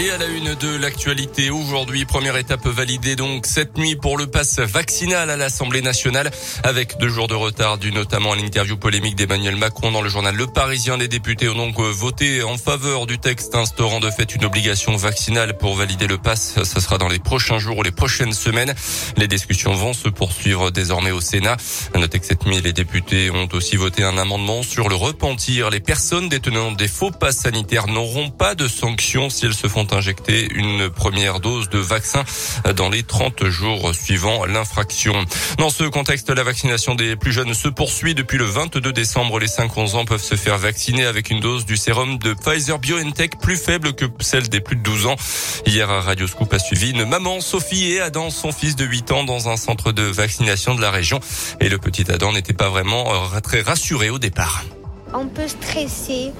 Et à la une de l'actualité aujourd'hui, première étape validée donc cette nuit pour le pass vaccinal à l'Assemblée nationale avec deux jours de retard dû notamment à l'interview polémique d'Emmanuel Macron dans le journal Le Parisien. Les députés ont donc voté en faveur du texte instaurant de fait une obligation vaccinale pour valider le pass. Ce sera dans les prochains jours ou les prochaines semaines. Les discussions vont se poursuivre désormais au Sénat. À noter que cette nuit, les députés ont aussi voté un amendement sur le repentir. Les personnes détenant des faux passes sanitaires n'auront pas de sanctions si elles se font injecter une première dose de vaccin dans les 30 jours suivant l'infraction. Dans ce contexte, la vaccination des plus jeunes se poursuit depuis le 22 décembre. Les 5-11 ans peuvent se faire vacciner avec une dose du sérum de Pfizer BioNTech plus faible que celle des plus de 12 ans. Hier, Radio Scoop a suivi une maman, Sophie et Adam, son fils de 8 ans, dans un centre de vaccination de la région. Et le petit Adam n'était pas vraiment euh, très rassuré au départ. On peut stresser,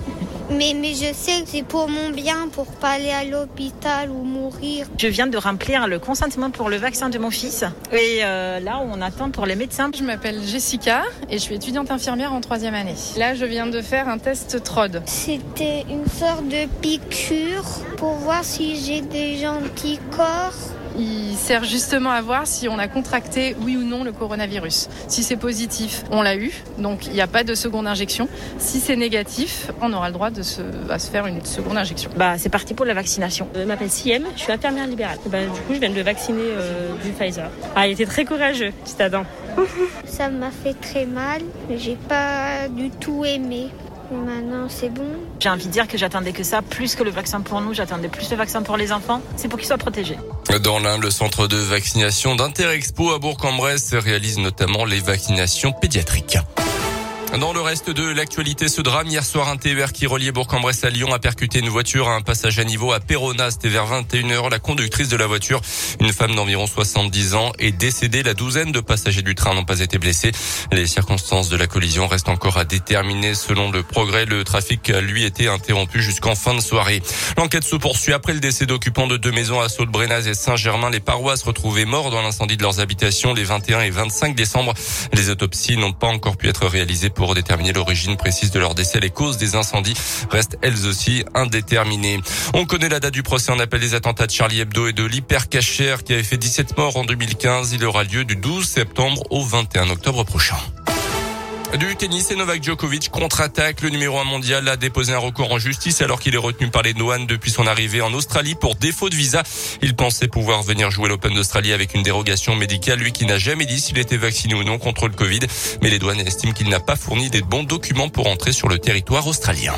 mais, mais je sais que c'est pour mon bien, pour pas aller à l'hôpital ou mourir. Je viens de remplir le consentement pour le vaccin de mon fils. Et euh, là, on attend pour les médecins. Je m'appelle Jessica et je suis étudiante infirmière en troisième année. Là, je viens de faire un test TROD. C'était une sorte de piqûre pour voir si j'ai des anticorps. Il sert justement à voir si on a contracté, oui ou non, le coronavirus. Si c'est positif, on l'a eu, donc il n'y a pas de seconde injection. Si c'est négatif, on aura le droit de se, à se faire une seconde injection. Bah, c'est parti pour la vaccination. Je m'appelle Siem, je suis infirmière libérale. Bah, du coup, je viens de le vacciner euh, du Pfizer. Ah, il était très courageux, petit Adam. Ça m'a fait très mal, mais j'ai pas du tout aimé. Maintenant, c'est bon. J'ai envie de dire que j'attendais que ça, plus que le vaccin pour nous, j'attendais plus le vaccin pour les enfants. C'est pour qu'ils soient protégés. Dans l'un, le centre de vaccination d'Interexpo à Bourg-en-Bresse réalise notamment les vaccinations pédiatriques. Dans le reste de l'actualité, ce drame hier soir, un TER qui reliait Bourg-en-Bresse à Lyon a percuté une voiture à un passage à niveau à Perona. C'était vers 21h. La conductrice de la voiture, une femme d'environ 70 ans, est décédée. La douzaine de passagers du train n'ont pas été blessés. Les circonstances de la collision restent encore à déterminer. Selon le progrès, le trafic a lui été interrompu jusqu'en fin de soirée. L'enquête se poursuit après le décès d'occupants de deux maisons à Sault-Brenaz et Saint-Germain. Les paroisses retrouvées morts dans l'incendie de leurs habitations les 21 et 25 décembre. Les autopsies n'ont pas encore pu être réalisées pour déterminer l'origine précise de leur décès. Les causes des incendies restent elles aussi indéterminées. On connaît la date du procès en appel des attentats de Charlie Hebdo et de l'hypercachère qui avait fait 17 morts en 2015. Il aura lieu du 12 septembre au 21 octobre prochain. Du tennis et Novak Djokovic contre-attaque. Le numéro 1 mondial a déposé un recours en justice alors qu'il est retenu par les douanes depuis son arrivée en Australie pour défaut de visa. Il pensait pouvoir venir jouer l'Open d'Australie avec une dérogation médicale, lui qui n'a jamais dit s'il était vacciné ou non contre le Covid. Mais les douanes estiment qu'il n'a pas fourni des bons documents pour entrer sur le territoire australien.